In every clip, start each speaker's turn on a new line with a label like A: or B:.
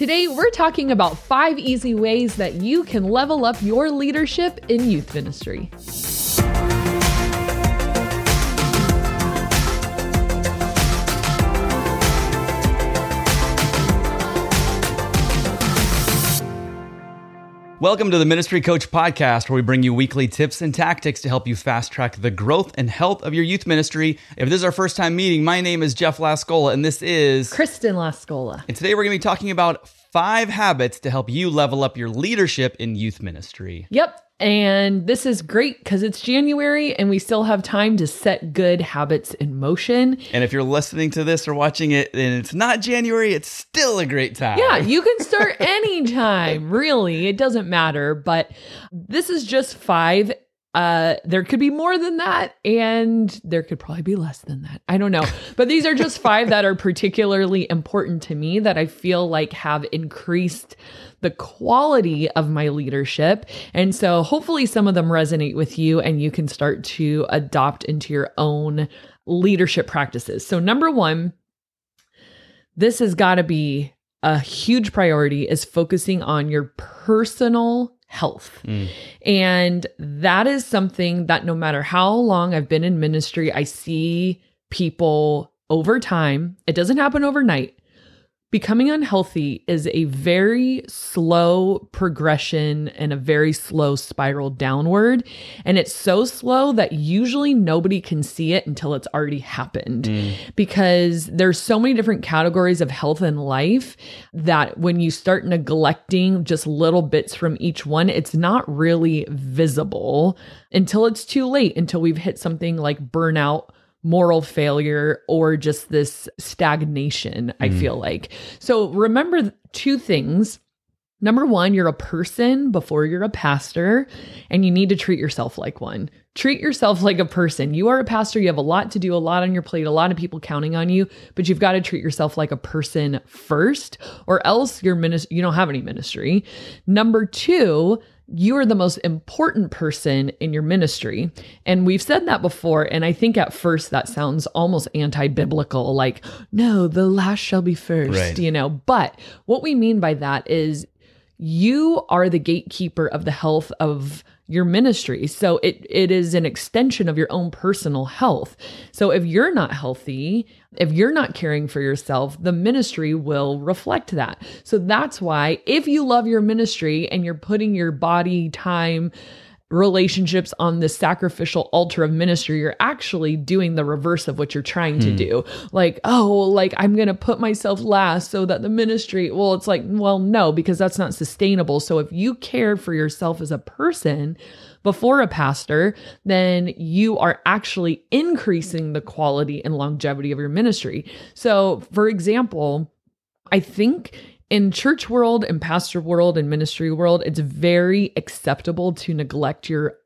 A: Today, we're talking about five easy ways that you can level up your leadership in youth ministry.
B: Welcome to the Ministry Coach Podcast, where we bring you weekly tips and tactics to help you fast track the growth and health of your youth ministry. If this is our first time meeting, my name is Jeff Lascola, and this is
A: Kristen Lascola.
B: And today we're going to be talking about five habits to help you level up your leadership in youth ministry.
A: Yep. And this is great because it's January and we still have time to set good habits in motion.
B: And if you're listening to this or watching it and it's not January, it's still a great time.
A: Yeah, you can start anytime, really. It doesn't matter. But this is just five. Uh, there could be more than that, and there could probably be less than that. I don't know. But these are just five that are particularly important to me that I feel like have increased the quality of my leadership. And so hopefully some of them resonate with you and you can start to adopt into your own leadership practices. So, number one, this has got to be a huge priority is focusing on your personal health. Mm. And that is something that no matter how long I've been in ministry, I see people over time, it doesn't happen overnight, Becoming unhealthy is a very slow progression and a very slow spiral downward. And it's so slow that usually nobody can see it until it's already happened mm. because there's so many different categories of health and life that when you start neglecting just little bits from each one, it's not really visible until it's too late, until we've hit something like burnout moral failure or just this stagnation, mm. I feel like. So remember two things. Number one, you're a person before you're a pastor, and you need to treat yourself like one. Treat yourself like a person. You are a pastor, you have a lot to do, a lot on your plate, a lot of people counting on you, but you've got to treat yourself like a person first, or else your ministry you don't have any ministry. Number two, you are the most important person in your ministry. And we've said that before. And I think at first that sounds almost anti biblical, like, no, the last shall be first, right. you know. But what we mean by that is you are the gatekeeper of the health of your ministry. So it it is an extension of your own personal health. So if you're not healthy, if you're not caring for yourself, the ministry will reflect that. So that's why if you love your ministry and you're putting your body, time, relationships on the sacrificial altar of ministry, you're actually doing the reverse of what you're trying to hmm. do. Like, oh, like I'm going to put myself last so that the ministry, well, it's like, well, no, because that's not sustainable. So if you care for yourself as a person, before a pastor, then you are actually increasing the quality and longevity of your ministry. So, for example, I think in church world and pastor world and ministry world, it's very acceptable to neglect your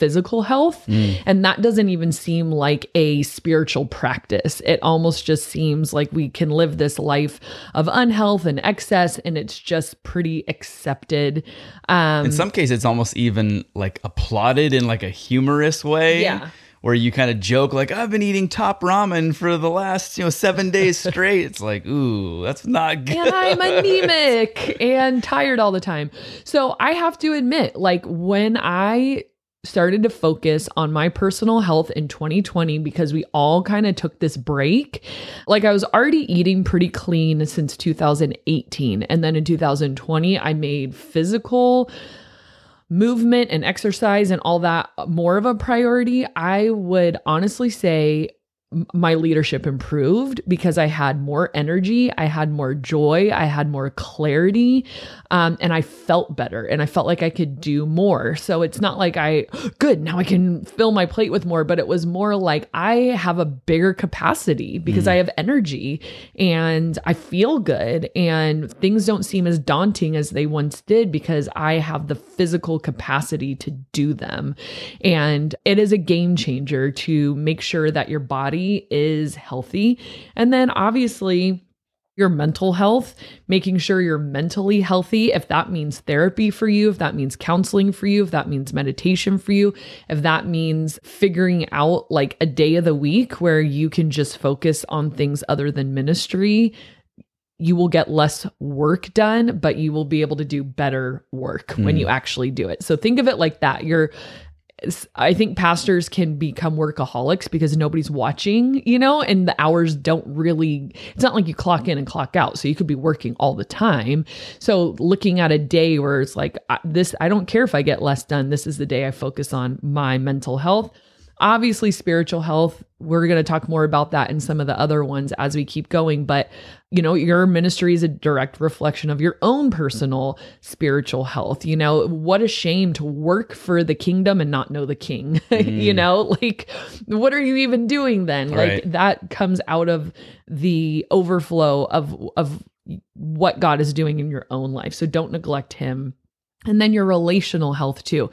A: physical health. Mm. And that doesn't even seem like a spiritual practice. It almost just seems like we can live this life of unhealth and excess, and it's just pretty accepted.
B: Um, in some cases, it's almost even like applauded in like a humorous way.
A: Yeah
B: where you kind of joke like I've been eating top ramen for the last you know seven days straight. it's like ooh, that's not good.
A: And I'm anemic and tired all the time. So I have to admit, like when I started to focus on my personal health in 2020 because we all kind of took this break. Like I was already eating pretty clean since 2018 and then in 2020 I made physical movement and exercise and all that uh, more of a priority, I would honestly say my leadership improved because I had more energy, I had more joy, I had more clarity, um, and I felt better and I felt like I could do more. So it's not like I, good, now I can fill my plate with more, but it was more like I have a bigger capacity because mm. I have energy and I feel good and things don't seem as daunting as they once did because I have the physical capacity to do them. And it is a game changer to make sure that your body body is healthy. And then obviously, your mental health, making sure you're mentally healthy. If that means therapy for you, if that means counseling for you, if that means meditation for you, if that means figuring out like a day of the week where you can just focus on things other than ministry, you will get less work done, but you will be able to do better work when you hmm. actually do it. So think of it like that. You're I think pastors can become workaholics because nobody's watching, you know, and the hours don't really, it's not like you clock in and clock out. So you could be working all the time. So looking at a day where it's like, I- this, I don't care if I get less done. This is the day I focus on my mental health. Obviously, spiritual health, we're going to talk more about that in some of the other ones as we keep going. But, you know, your ministry is a direct reflection of your own personal spiritual health. You know, what a shame to work for the kingdom and not know the king. Mm. you know, like, what are you even doing then?
B: Right.
A: Like, that comes out of the overflow of, of, what God is doing in your own life. So don't neglect him. And then your relational health too.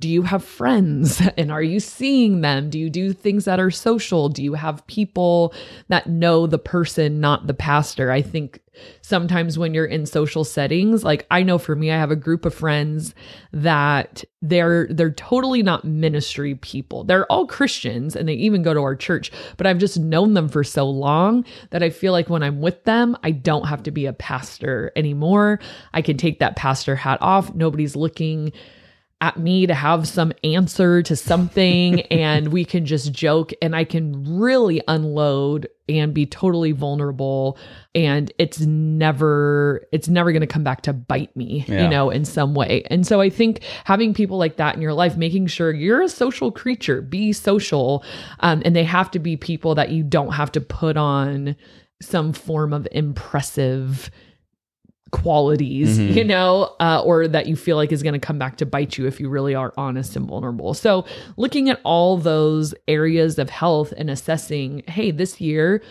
A: Do you have friends and are you seeing them? Do you do things that are social? Do you have people that know the person, not the pastor? I think sometimes when you're in social settings, like I know for me, I have a group of friends that they're they're totally not ministry people. They're all Christians and they even go to our church, but I've just known them for so long that I feel like when I'm with them, I don't have to be a pastor anymore. I can take that pastor hat off. Nobody's looking at me to have some answer to something and we can just joke and I can really unload and be totally vulnerable and it's never it's never going to come back to bite me
B: Yeah.
A: you know in some way. And so I think having people like that in your life making sure you're a social creature, be social um, and they have to be people that you don't have to put on some form of impressive qualities,
B: Mhm.
A: you know, uh, or that you feel like is going to come back to bite you if you really are honest and vulnerable. So, looking at all those areas of health and assessing, hey, this year,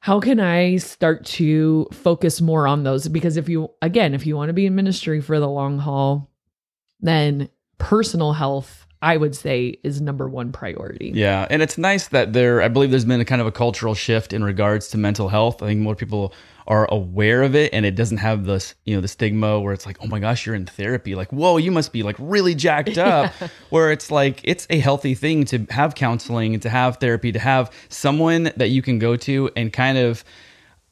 A: how can I start to focus more on those? Because if you, again, if you want to be in ministry for the long haul, then personal health, I would say, is number one priority.
B: Yeah, and it's nice that there. I believe there's been a kind of a cultural shift in regards to mental health. I think more people are aware of it, and it doesn't have this, you know, the stigma where it's like, oh my gosh, you're in therapy. Like, whoa, you must be like really jacked up. Where it's like it's a healthy thing to have counseling and to have therapy, to have someone that you can go to and kind of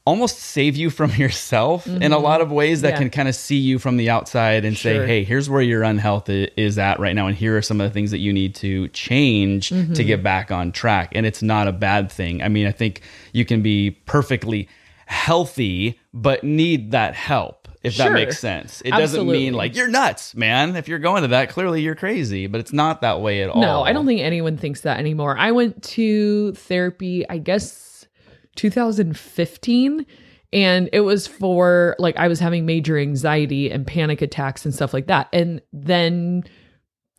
B: almost save you from yourself in a lot of ways that
A: Yeah.
B: can kind of see you from the outside and
A: Sure.
B: say, hey, here's where your unhealth is at right now. And here are some of the things that you need to change to
A: Mm-hmm.
B: get back on track. And it's not a bad thing. I mean, I think you can be perfectly healthy, but need that help. If that makes sense, it doesn't mean like you're nuts, man. If you're going to that, clearly you're crazy, but it's not that way at all.
A: No, I don't think anyone thinks that anymore. I went to therapy, I guess 2015 and it was for like I was having major anxiety and panic attacks and stuff like that. And then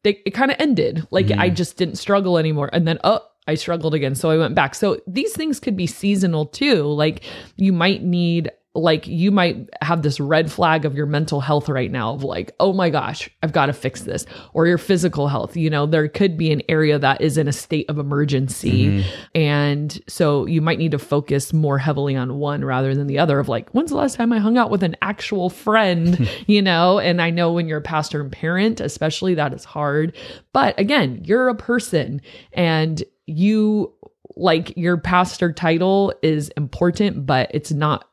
A: they, it kind of ended. Like I mm. just didn't struggle anymore. And then oh, I struggled again. So I went back. So these things could be seasonal too. Like you might need like you might have this red flag of your mental health right now of like, oh my gosh, I've got to fix this. Or your physical health. You know, there could be an area that is in a state of emergency. Mm-hmm. And so you might need to focus more heavily on one rather than the other of like, when's the last time I hung out with an actual friend? you know, and I know when you're a pastor and parent, especially that is hard. But again, you're a person and you like your pastor title is important, but it's not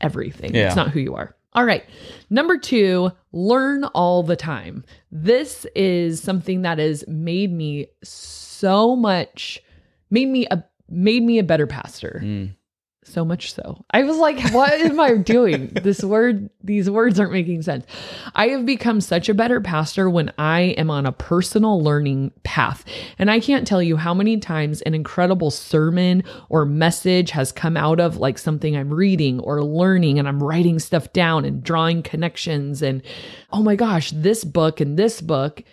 A: everything.
B: Yeah.
A: It's not who you are. All right. Number two, learn all the time. This is something that has made me so much, made me a made me a better pastor.
B: Mm.
A: So much so. I was like, what am I doing? This word, these words aren't making sense. I have become such a better pastor when I am on a personal learning path. And I can't tell you how many times an incredible sermon or message has come out of like something I'm reading or learning and I'm writing stuff down and drawing connections. And oh my gosh, this book and this book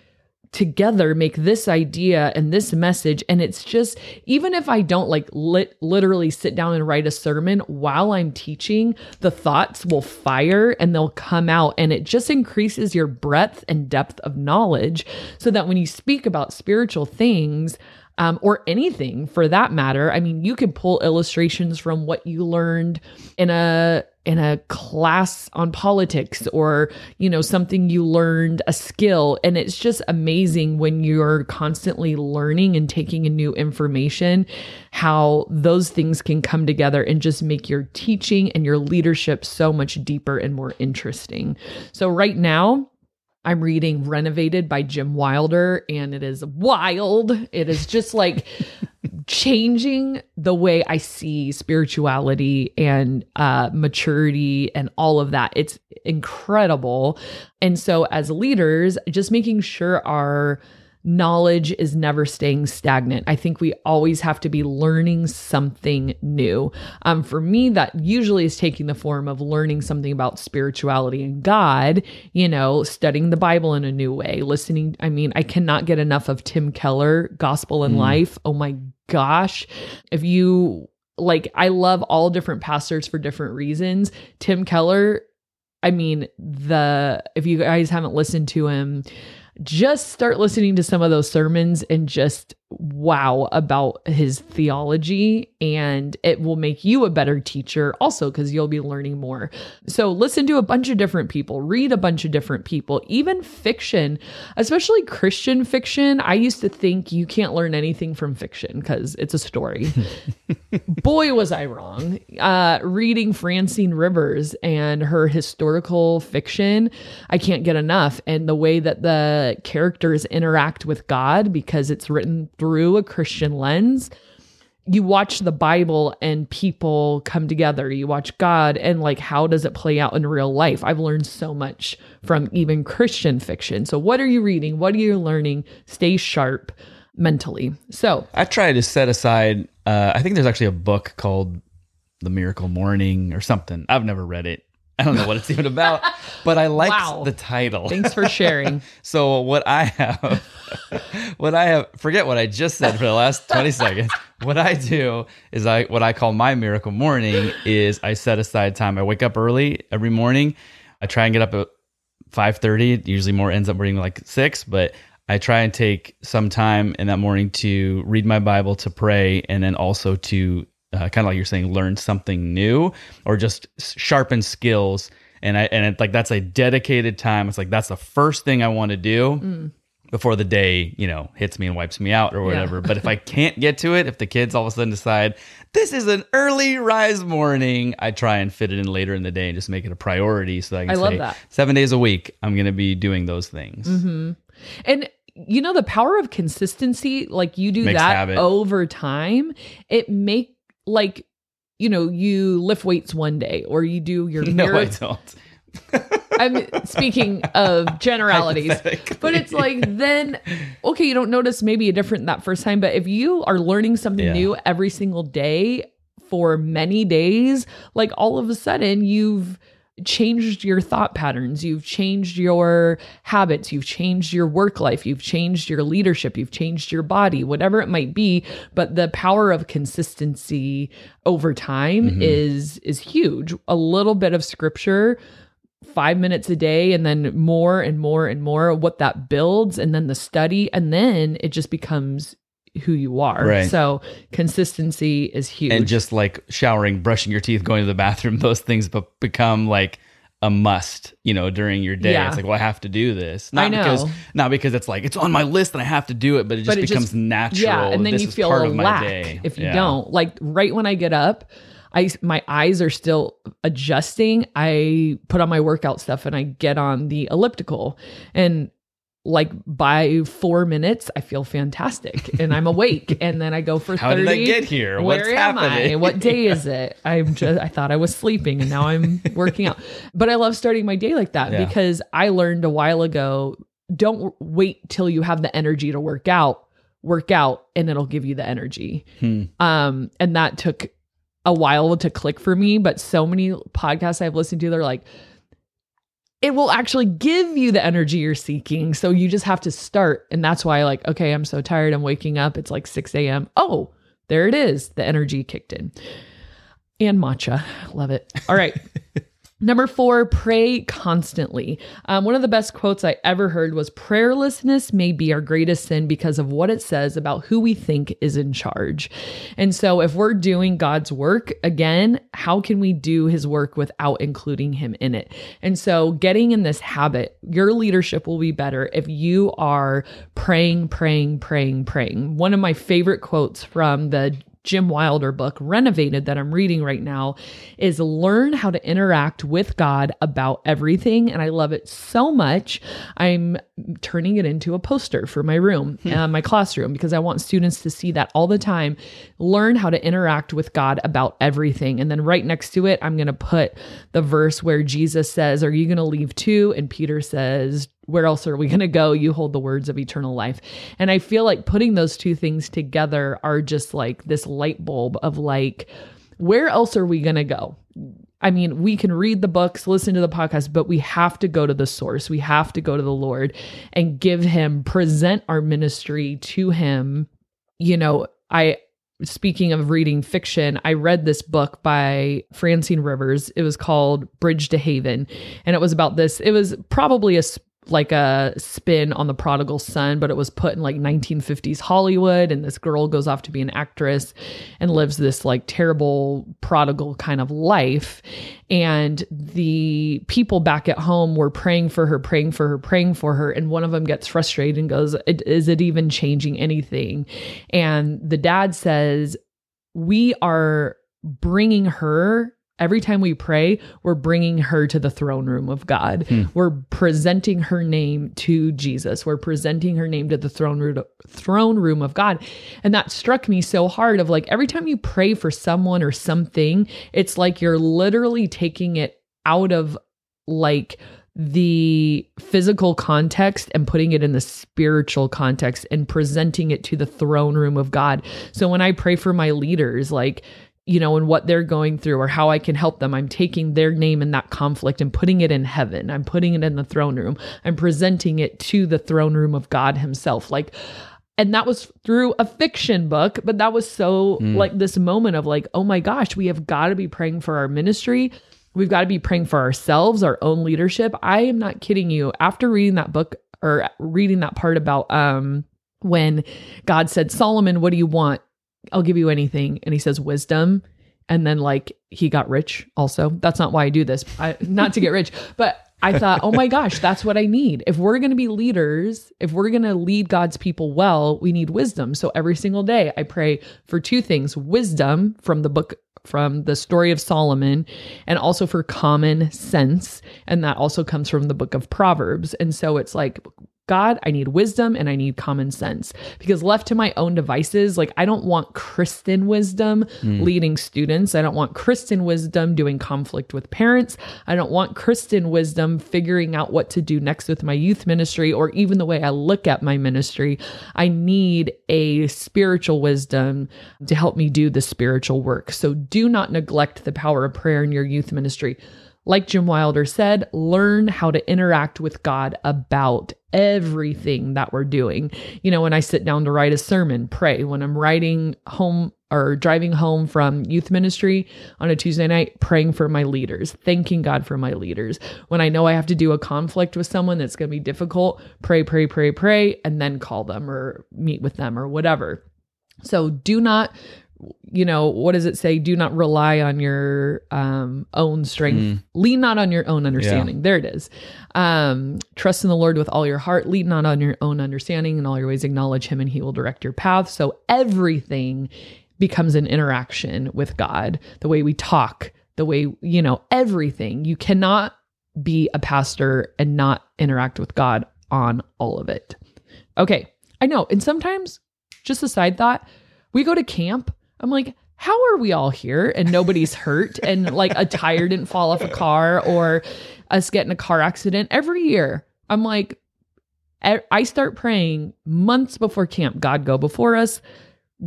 A: together make this idea and this message and it's just even if i don't like lit, literally sit down and write a sermon while i'm teaching the thoughts will fire and they'll come out and it just increases your breadth and depth of knowledge so that when you speak about spiritual things um, or anything for that matter. I mean, you could pull illustrations from what you learned in a in a class on politics or, you know, something you learned a skill. And it's just amazing when you're constantly learning and taking in new information, how those things can come together and just make your teaching and your leadership so much deeper and more interesting. So, right now, I'm reading Renovated by Jim Wilder, and it is wild. It is just like changing the way I see spirituality and uh, maturity and all of that. It's incredible. And so, as leaders, just making sure our knowledge is never staying stagnant. I think we always have to be learning something new. Um, for me, that usually is taking the form of learning something about spirituality and God, you know, studying the Bible in a new way, listening. I mean, I cannot get enough of Tim Keller, Gospel and mm. Life. Oh my gosh. If you like, I love all different pastors for different reasons. Tim Keller, I mean, the, if you guys haven't listened to him, just start listening to some of those sermons and just wow about his theology and it will make you a better teacher also because you'll be learning more. So listen to a bunch of different people read a bunch of different people even fiction especially christian fiction. I used to think you can't learn anything from fiction because it's a story. Boy was i wrong. Uh, reading francine rivers and her historical fiction i can't get enough. And the way that the characters interact with god because it's written through a Christian lens, you watch the Bible and people come together. You watch God and like how does it play out in real life? I've learned so much from even Christian fiction. So what are you reading? What are you learning? Stay sharp mentally. So
B: I try to set aside uh, I think there's actually a book called The Miracle Morning or something. I've never read it. I don't know what it's even about, but I like wow. the title.
A: Thanks for sharing.
B: so what I have, what I have, forget what I just said for the last 20 seconds. What I do is I, what I call my miracle morning is I set aside time. I wake up early every morning. I try and get up at 5.30. Usually more ends up being like six, but I try and take some time in that morning to read my Bible, to pray, and then also to uh, kind of like you're saying, learn something new or just sharpen skills. And I and it, like that's a dedicated time. It's like that's the first thing I want to do. Mm. Before the day, you know, hits me and wipes me out or whatever. Yeah. but if I can't get to it, if the kids all of a sudden decide this is an early rise morning, I try and fit it in later in the day and just make it a priority so I can I say that. seven days a week, I'm going to be doing those things.
A: Mm-hmm. And you know the power of consistency like you do Makes that habit. over time it make like you know you lift weights one day or you do your
B: no I don't.
A: I'm speaking of generalities, but it's like then okay, you don't notice maybe a different that first time, but if you are learning something yeah. new every single day for many days, like all of a sudden you've changed your thought patterns, you've changed your habits, you've changed your work life, you've changed your leadership, you've changed your body, whatever it might be, but the power of consistency over time mm-hmm. is is huge. A little bit of scripture 5 minutes a day and then more and more and more what that builds and then the study and then it just becomes who you are. Right. So consistency is huge.
B: And just like showering, brushing your teeth, going to the bathroom, those things become like a must, you know, during your day. Yeah. It's like, well, I have to do this. Not because not because it's like it's on my list and I have to do it, but it just but it becomes just, natural. Yeah,
A: and then
B: this
A: you feel part a lack if you yeah. don't. Like right when I get up, I my eyes are still adjusting. I put on my workout stuff and I get on the elliptical. And like by four minutes, I feel fantastic and I'm awake. and then I go for
B: How
A: 30.
B: How did I get here?
A: Where
B: What's
A: am
B: happening?
A: I? What day is it? I'm just, I thought I was sleeping and now I'm working out. But I love starting my day like that yeah. because I learned a while ago don't wait till you have the energy to work out. Work out and it'll give you the energy. Hmm. Um, and that took a while to click for me, but so many podcasts I've listened to, they're like, it will actually give you the energy you're seeking. So you just have to start. And that's why, like, okay, I'm so tired. I'm waking up. It's like 6 a.m. Oh, there it is. The energy kicked in. And matcha. Love it. All right. Number four, pray constantly. Um, one of the best quotes I ever heard was prayerlessness may be our greatest sin because of what it says about who we think is in charge. And so, if we're doing God's work, again, how can we do his work without including him in it? And so, getting in this habit, your leadership will be better if you are praying, praying, praying, praying. One of my favorite quotes from the Jim Wilder book, Renovated, that I'm reading right now, is learn how to interact with God about everything. And I love it so much. I'm turning it into a poster for my room, hmm. uh, my classroom, because I want students to see that all the time. Learn how to interact with God about everything. And then right next to it, I'm going to put the verse where Jesus says, Are you going to leave too? And Peter says, where else are we going to go? You hold the words of eternal life. And I feel like putting those two things together are just like this light bulb of like, where else are we going to go? I mean, we can read the books, listen to the podcast, but we have to go to the source. We have to go to the Lord and give him, present our ministry to him. You know, I, speaking of reading fiction, I read this book by Francine Rivers. It was called Bridge to Haven. And it was about this, it was probably a like a spin on the prodigal son, but it was put in like 1950s Hollywood. And this girl goes off to be an actress and lives this like terrible prodigal kind of life. And the people back at home were praying for her, praying for her, praying for her. And one of them gets frustrated and goes, Is it even changing anything? And the dad says, We are bringing her Every time we pray, we're bringing her to the throne room of God. Hmm. We're presenting her name to Jesus. We're presenting her name to the throne room, throne room of God. And that struck me so hard of like every time you pray for someone or something, it's like you're literally taking it out of like the physical context and putting it in the spiritual context and presenting it to the throne room of God. So when I pray for my leaders, like you know, and what they're going through or how I can help them. I'm taking their name in that conflict and putting it in heaven. I'm putting it in the throne room. I'm presenting it to the throne room of God Himself. Like, and that was through a fiction book, but that was so mm. like this moment of like, oh my gosh, we have got to be praying for our ministry. We've got to be praying for ourselves, our own leadership. I am not kidding you. After reading that book or reading that part about um when God said, Solomon, what do you want? I'll give you anything. And he says wisdom. And then like he got rich also. That's not why I do this. I, not to get rich, but I thought, oh my gosh, that's what I need. If we're going to be leaders, if we're going to lead God's people well, we need wisdom. So every single day I pray for two things wisdom from the book, from the story of Solomon, and also for common sense. And that also comes from the book of Proverbs. And so it's like God, I need wisdom and I need common sense because left to my own devices, like I don't want Kristen wisdom mm. leading students. I don't want Kristen wisdom doing conflict with parents. I don't want Kristen wisdom figuring out what to do next with my youth ministry or even the way I look at my ministry. I need a spiritual wisdom to help me do the spiritual work. So do not neglect the power of prayer in your youth ministry. Like Jim Wilder said, learn how to interact with God about everything that we're doing. You know, when I sit down to write a sermon, pray. When I'm writing home or driving home from youth ministry on a Tuesday night, praying for my leaders, thanking God for my leaders. When I know I have to do a conflict with someone that's going to be difficult, pray, pray, pray, pray, and then call them or meet with them or whatever. So do not you know what does it say? Do not rely on your um, own strength. Mm. lean not on your own understanding. Yeah. there it is. Um, trust in the lord with all your heart. Lean not on your own understanding. In all your ways acknowledge him and he will direct your path. So everything becomes an interaction with god. The way we talk the way you know everything. You cannot be a pastor and not interact with god on all of it. Okay. I know. And sometimes just a side thought we go to camp I'm like, how are we all here and nobody's hurt and like a tire didn't fall off a car or us getting a car accident every year? I'm like, I start praying months before camp. God go before us,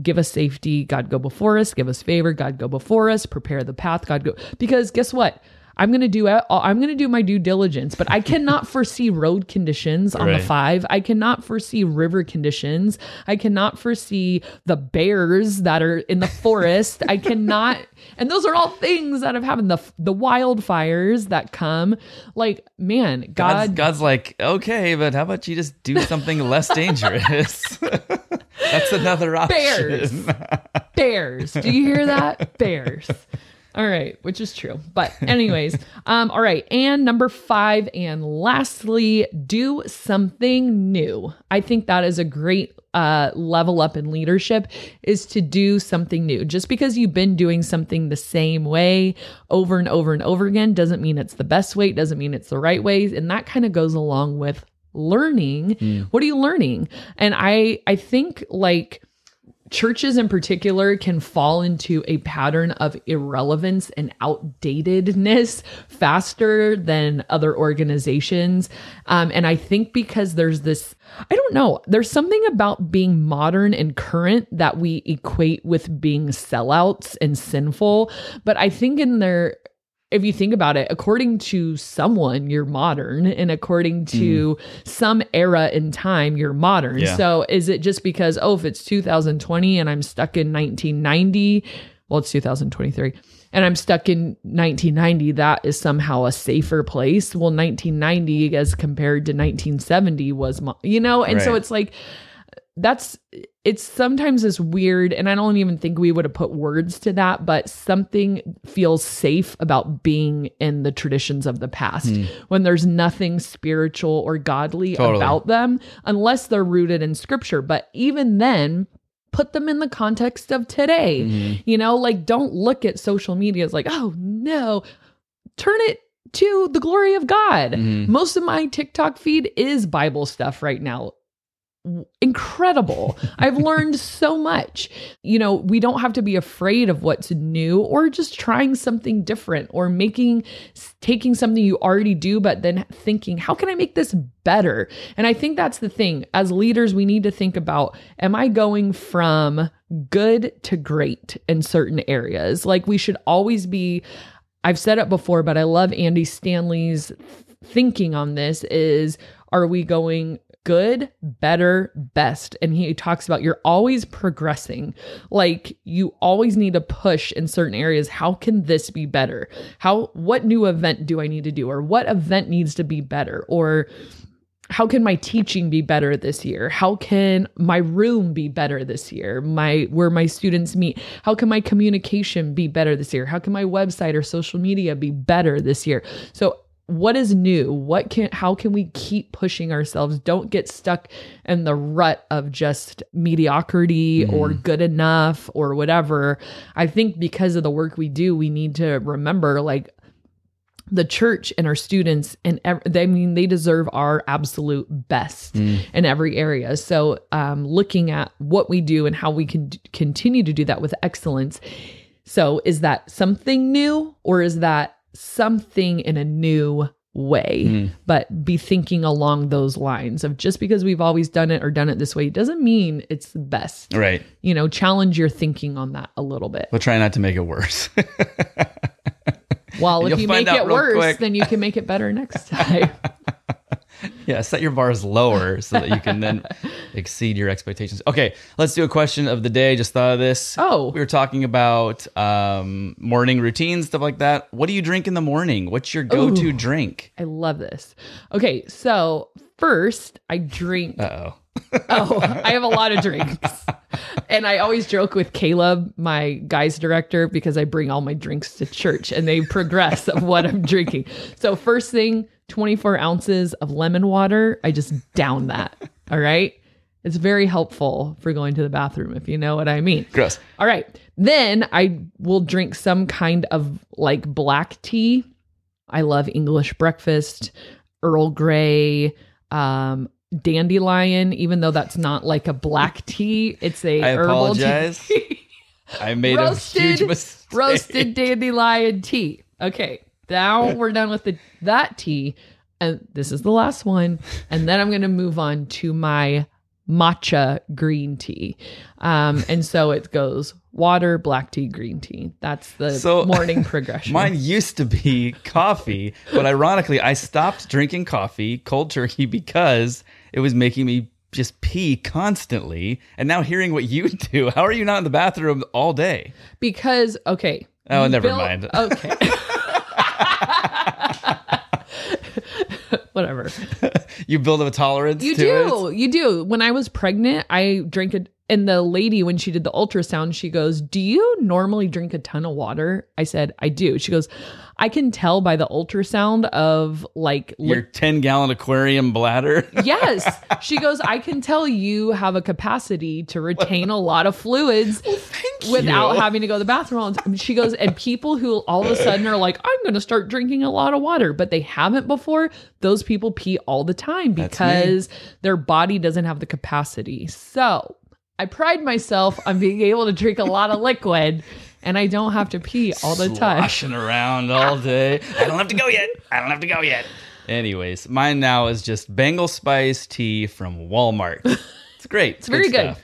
A: give us safety. God go before us, give us favor. God go before us, prepare the path. God go. Because guess what? I'm going to do it. I'm going to do my due diligence, but I cannot foresee road conditions on the 5. I cannot foresee river conditions. I cannot foresee the bears that are in the forest. I cannot and those are all things that have happened the the wildfires that come. Like, man,
B: God's,
A: God
B: God's like, okay, but how about you just do something less dangerous? That's another option.
A: Bears. bears. Do you hear that? Bears. All right, which is true. But anyways, um all right, and number 5 and lastly, do something new. I think that is a great uh level up in leadership is to do something new. Just because you've been doing something the same way over and over and over again doesn't mean it's the best way, doesn't mean it's the right way, and that kind of goes along with learning. What are you learning? And I I think like churches in particular can fall into a pattern of irrelevance and outdatedness faster than other organizations. Um, and I think because there's this, I don't know, there's something about being modern and current that we equate with being sellouts and sinful. But I think in their, if you think about it, according to someone, you're modern, and according hmm. to some era in time, you're modern.
B: Yeah.
A: So is it just because, oh, if it's 2020 and I'm stuck in 1990, well, it's 2023, and I'm stuck in 1990, that is somehow a safer place. Well, 1990 as compared to 1970 was, mo- you know, and so it's like, that's it's sometimes this weird and i don't even think we would have put words to that but something feels safe about being in the traditions of the past. When there's nothing spiritual or godly
B: Totally.
A: about them unless they're rooted in scripture. But even then put them in the context of today. You know like don't look at social media as like oh no. Turn it to the glory of god.
B: Mhm.
A: most of my tiktok feed is bible stuff right now incredible. I've learned so much. You know, we don't have to be afraid of what's new or just trying something different or making taking something you already do but then thinking, how can I make this better? And I think that's the thing. As leaders, we need to think about am I going from good to great in certain areas? Like we should always be I've said it before, but I love Andy Stanley's thinking on this is are we going good, better, best? And he talks about you're always progressing. Like you always need to push in certain areas. How can this be better? How what new event do I need to do or what event needs to be better or how can my teaching be better this year how can my room be better this year my where my students meet how can my communication be better this year how can my website or social media be better this year so what is new? What can how can we keep pushing ourselves? Don't get stuck in the rut of just mediocrity or good enough or whatever. I think because of the work we do we need to remember like the church and our students and ev- they I mean they deserve our absolute best in every area. So um, looking at what we do and how we can d- continue to do that with excellence. So is that something new or is that something in a new way? Hmm. But be thinking along those lines of just because we've always done it or done it this way doesn't mean it's the best.
B: Right.
A: You know, challenge your thinking on that a little bit.
B: We'll try not to make it worse.
A: Well, if
B: You'll
A: you make it worse,
B: quick.
A: then you can make it better next time.
B: Yeah, set your bars lower so that you can then exceed your expectations. Okay, let's do a question of the day. Just thought of this.
A: Oh.
B: We were talking about um, morning routines, stuff like that. What do you drink in the morning? What's your go to
A: Ooh.
B: drink?
A: I love this. Okay, so first I drink.
B: Oh.
A: oh, I have a lot of drinks. And I always joke with Caleb, my guys director, because I bring all my drinks to church and they progress of what I'm drinking. So, first thing, 24 ounces of lemon water. I just down that. All right. It's very helpful for going to the bathroom, if you know what I mean.
B: Gross.
A: All right. Then I will drink some kind of like black tea. I love English breakfast, Earl Grey, um, dandelion, even though that's not like a black tea. It's a
B: I
A: herbal
B: apologize.
A: tea.
B: I made a huge
A: Roasted-
B: mistake.
A: Roasted dandelion tea. Okay. Now we're done with the that tea. And this is the last one. And then I'm gonna move on to my matcha green tea. Um, and so it goes water, black tea, green tea. That's the
B: So,
A: morning progression.
B: Mine used to be coffee, but ironically, I stopped drinking coffee cold turkey because it was making me just pee constantly. And now hearing what you do, how are you not in the bathroom all day?
A: because okay.
B: Oh, never mind.
A: Okay. Whatever.
B: You build up a tolerance
A: You do.
B: it.
A: You do. When I was pregnant, I drank it. And the lady, when she did the ultrasound, she goes, Do you normally drink a ton of water? I said, I do. She goes, I can tell by the ultrasound of like, li-
B: Your 10 gallon aquarium bladder.
A: yes. She goes, I can tell you have a capacity to retain a lot of fluids without
B: you.
A: having to go to the bathroom all the time. She goes, and people who all of a sudden are like, I'm going to start drinking a lot of water, but they haven't before, those people pee all the time because their body doesn't have the capacity. So I pride myself on being able to drink a lot of liquid and I don't have to pee all the time.
B: Sloshing around all day. I don't have to go yet. I don't have to go yet. Anyways, mine now is just Bengal Spice tea from Walmart. It's great. It's
A: very good.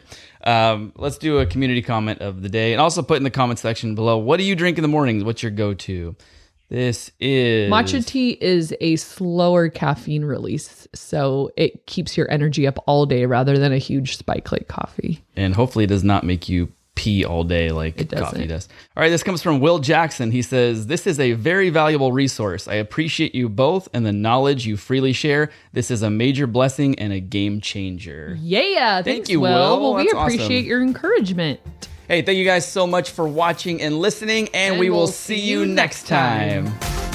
B: Um, let's do a community comment of the day, and also put in the comment section below. What do you drink in the mornings? What's your go-to? This is
A: Matcha tea is a slower caffeine release, so it keeps your energy up all day rather than a huge spike like coffee.
B: and hopefully it does not make you pee all day like coffee does. All right, this comes from Will Jackson. He says, This is a very valuable resource. I appreciate you both and the knowledge you freely share. This is a major blessing and a game changer.
A: Yeah, thanks,
B: you,
A: Will.
B: Will.
A: Well, we appreciate
B: awesome.
A: your encouragement.
B: Hey, thank you guys so much for watching and listening, and,
A: And
B: we will
A: we'll
B: see you
A: next time.
B: time.